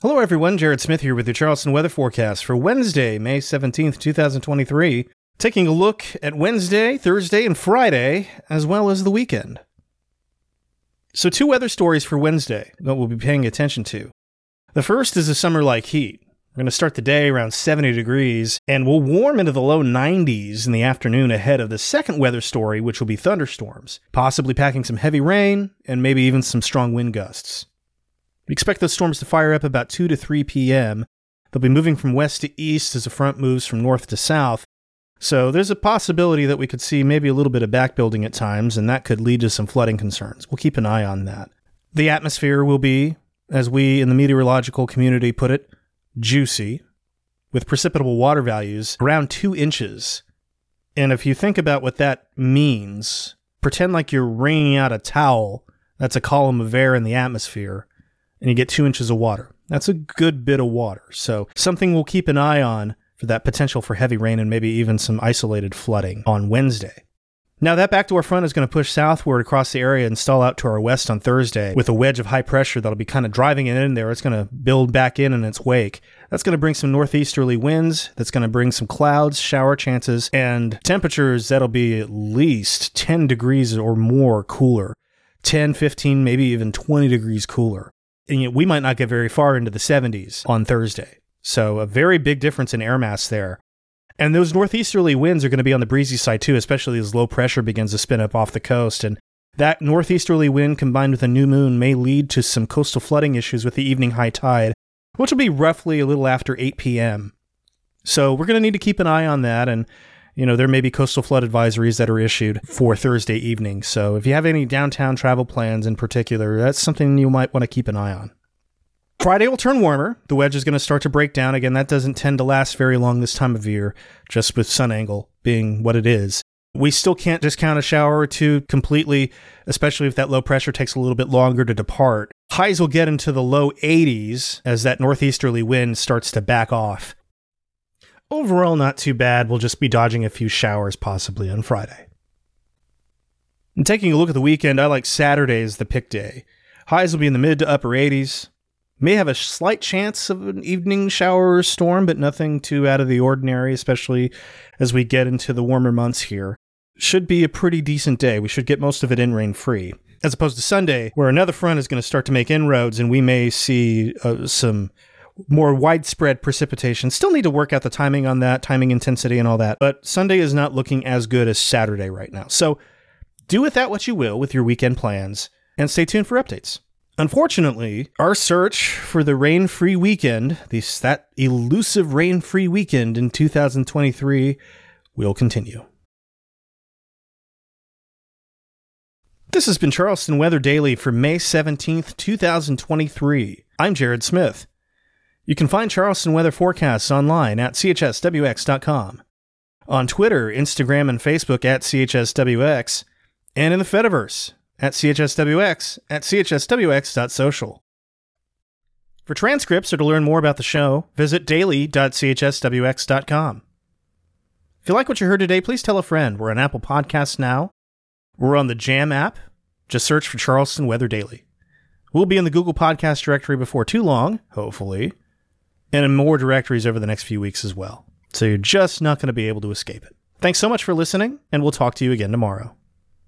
Hello, everyone. Jared Smith here with your Charleston weather forecast for Wednesday, May 17th, 2023. Taking a look at Wednesday, Thursday, and Friday, as well as the weekend. So, two weather stories for Wednesday that we'll be paying attention to. The first is a summer like heat. We're going to start the day around 70 degrees, and we'll warm into the low 90s in the afternoon ahead of the second weather story, which will be thunderstorms, possibly packing some heavy rain and maybe even some strong wind gusts. We expect those storms to fire up about 2 to 3 p.m. They'll be moving from west to east as the front moves from north to south. So there's a possibility that we could see maybe a little bit of backbuilding at times, and that could lead to some flooding concerns. We'll keep an eye on that. The atmosphere will be, as we in the meteorological community put it, juicy, with precipitable water values around two inches. And if you think about what that means, pretend like you're wringing out a towel that's a column of air in the atmosphere and you get two inches of water. That's a good bit of water. So, something we'll keep an eye on for that potential for heavy rain and maybe even some isolated flooding on Wednesday. Now, that backdoor front is going to push southward across the area and stall out to our west on Thursday with a wedge of high pressure that'll be kind of driving it in there. It's going to build back in in its wake. That's going to bring some northeasterly winds. That's going to bring some clouds, shower chances, and temperatures that'll be at least 10 degrees or more cooler. 10, 15, maybe even 20 degrees cooler you know, we might not get very far into the 70s on Thursday. So a very big difference in air mass there. And those northeasterly winds are going to be on the breezy side too, especially as low pressure begins to spin up off the coast. And that northeasterly wind combined with a new moon may lead to some coastal flooding issues with the evening high tide, which will be roughly a little after 8 p.m. So we're going to need to keep an eye on that. And you know, there may be coastal flood advisories that are issued for Thursday evening. So if you have any downtown travel plans in particular, that's something you might want to keep an eye on. Friday will turn warmer. The wedge is going to start to break down. Again, that doesn't tend to last very long this time of year, just with sun angle being what it is. We still can't discount a shower or two completely, especially if that low pressure takes a little bit longer to depart. Highs will get into the low 80s as that northeasterly wind starts to back off. Overall, not too bad. We'll just be dodging a few showers possibly on Friday. And taking a look at the weekend, I like Saturday as the pick day. Highs will be in the mid to upper 80s. May have a slight chance of an evening shower or storm, but nothing too out of the ordinary, especially as we get into the warmer months here. Should be a pretty decent day. We should get most of it in rain free. As opposed to Sunday, where another front is going to start to make inroads and we may see uh, some more widespread precipitation. Still need to work out the timing on that, timing intensity and all that. But Sunday is not looking as good as Saturday right now. So do with that what you will with your weekend plans and stay tuned for updates. Unfortunately, our search for the rain free weekend, this, that elusive rain free weekend in 2023, will continue. This has been Charleston Weather Daily for May 17th, 2023. I'm Jared Smith. You can find Charleston weather forecasts online at chswx.com, on Twitter, Instagram, and Facebook at chswx, and in the Fediverse at chswx at chswx.social. For transcripts or to learn more about the show, visit daily.chswx.com. If you like what you heard today, please tell a friend. We're on Apple Podcasts now. We're on the Jam app. Just search for Charleston Weather Daily. We'll be in the Google Podcast directory before too long, hopefully and in more directories over the next few weeks as well. So you're just not going to be able to escape it. Thanks so much for listening, and we'll talk to you again tomorrow.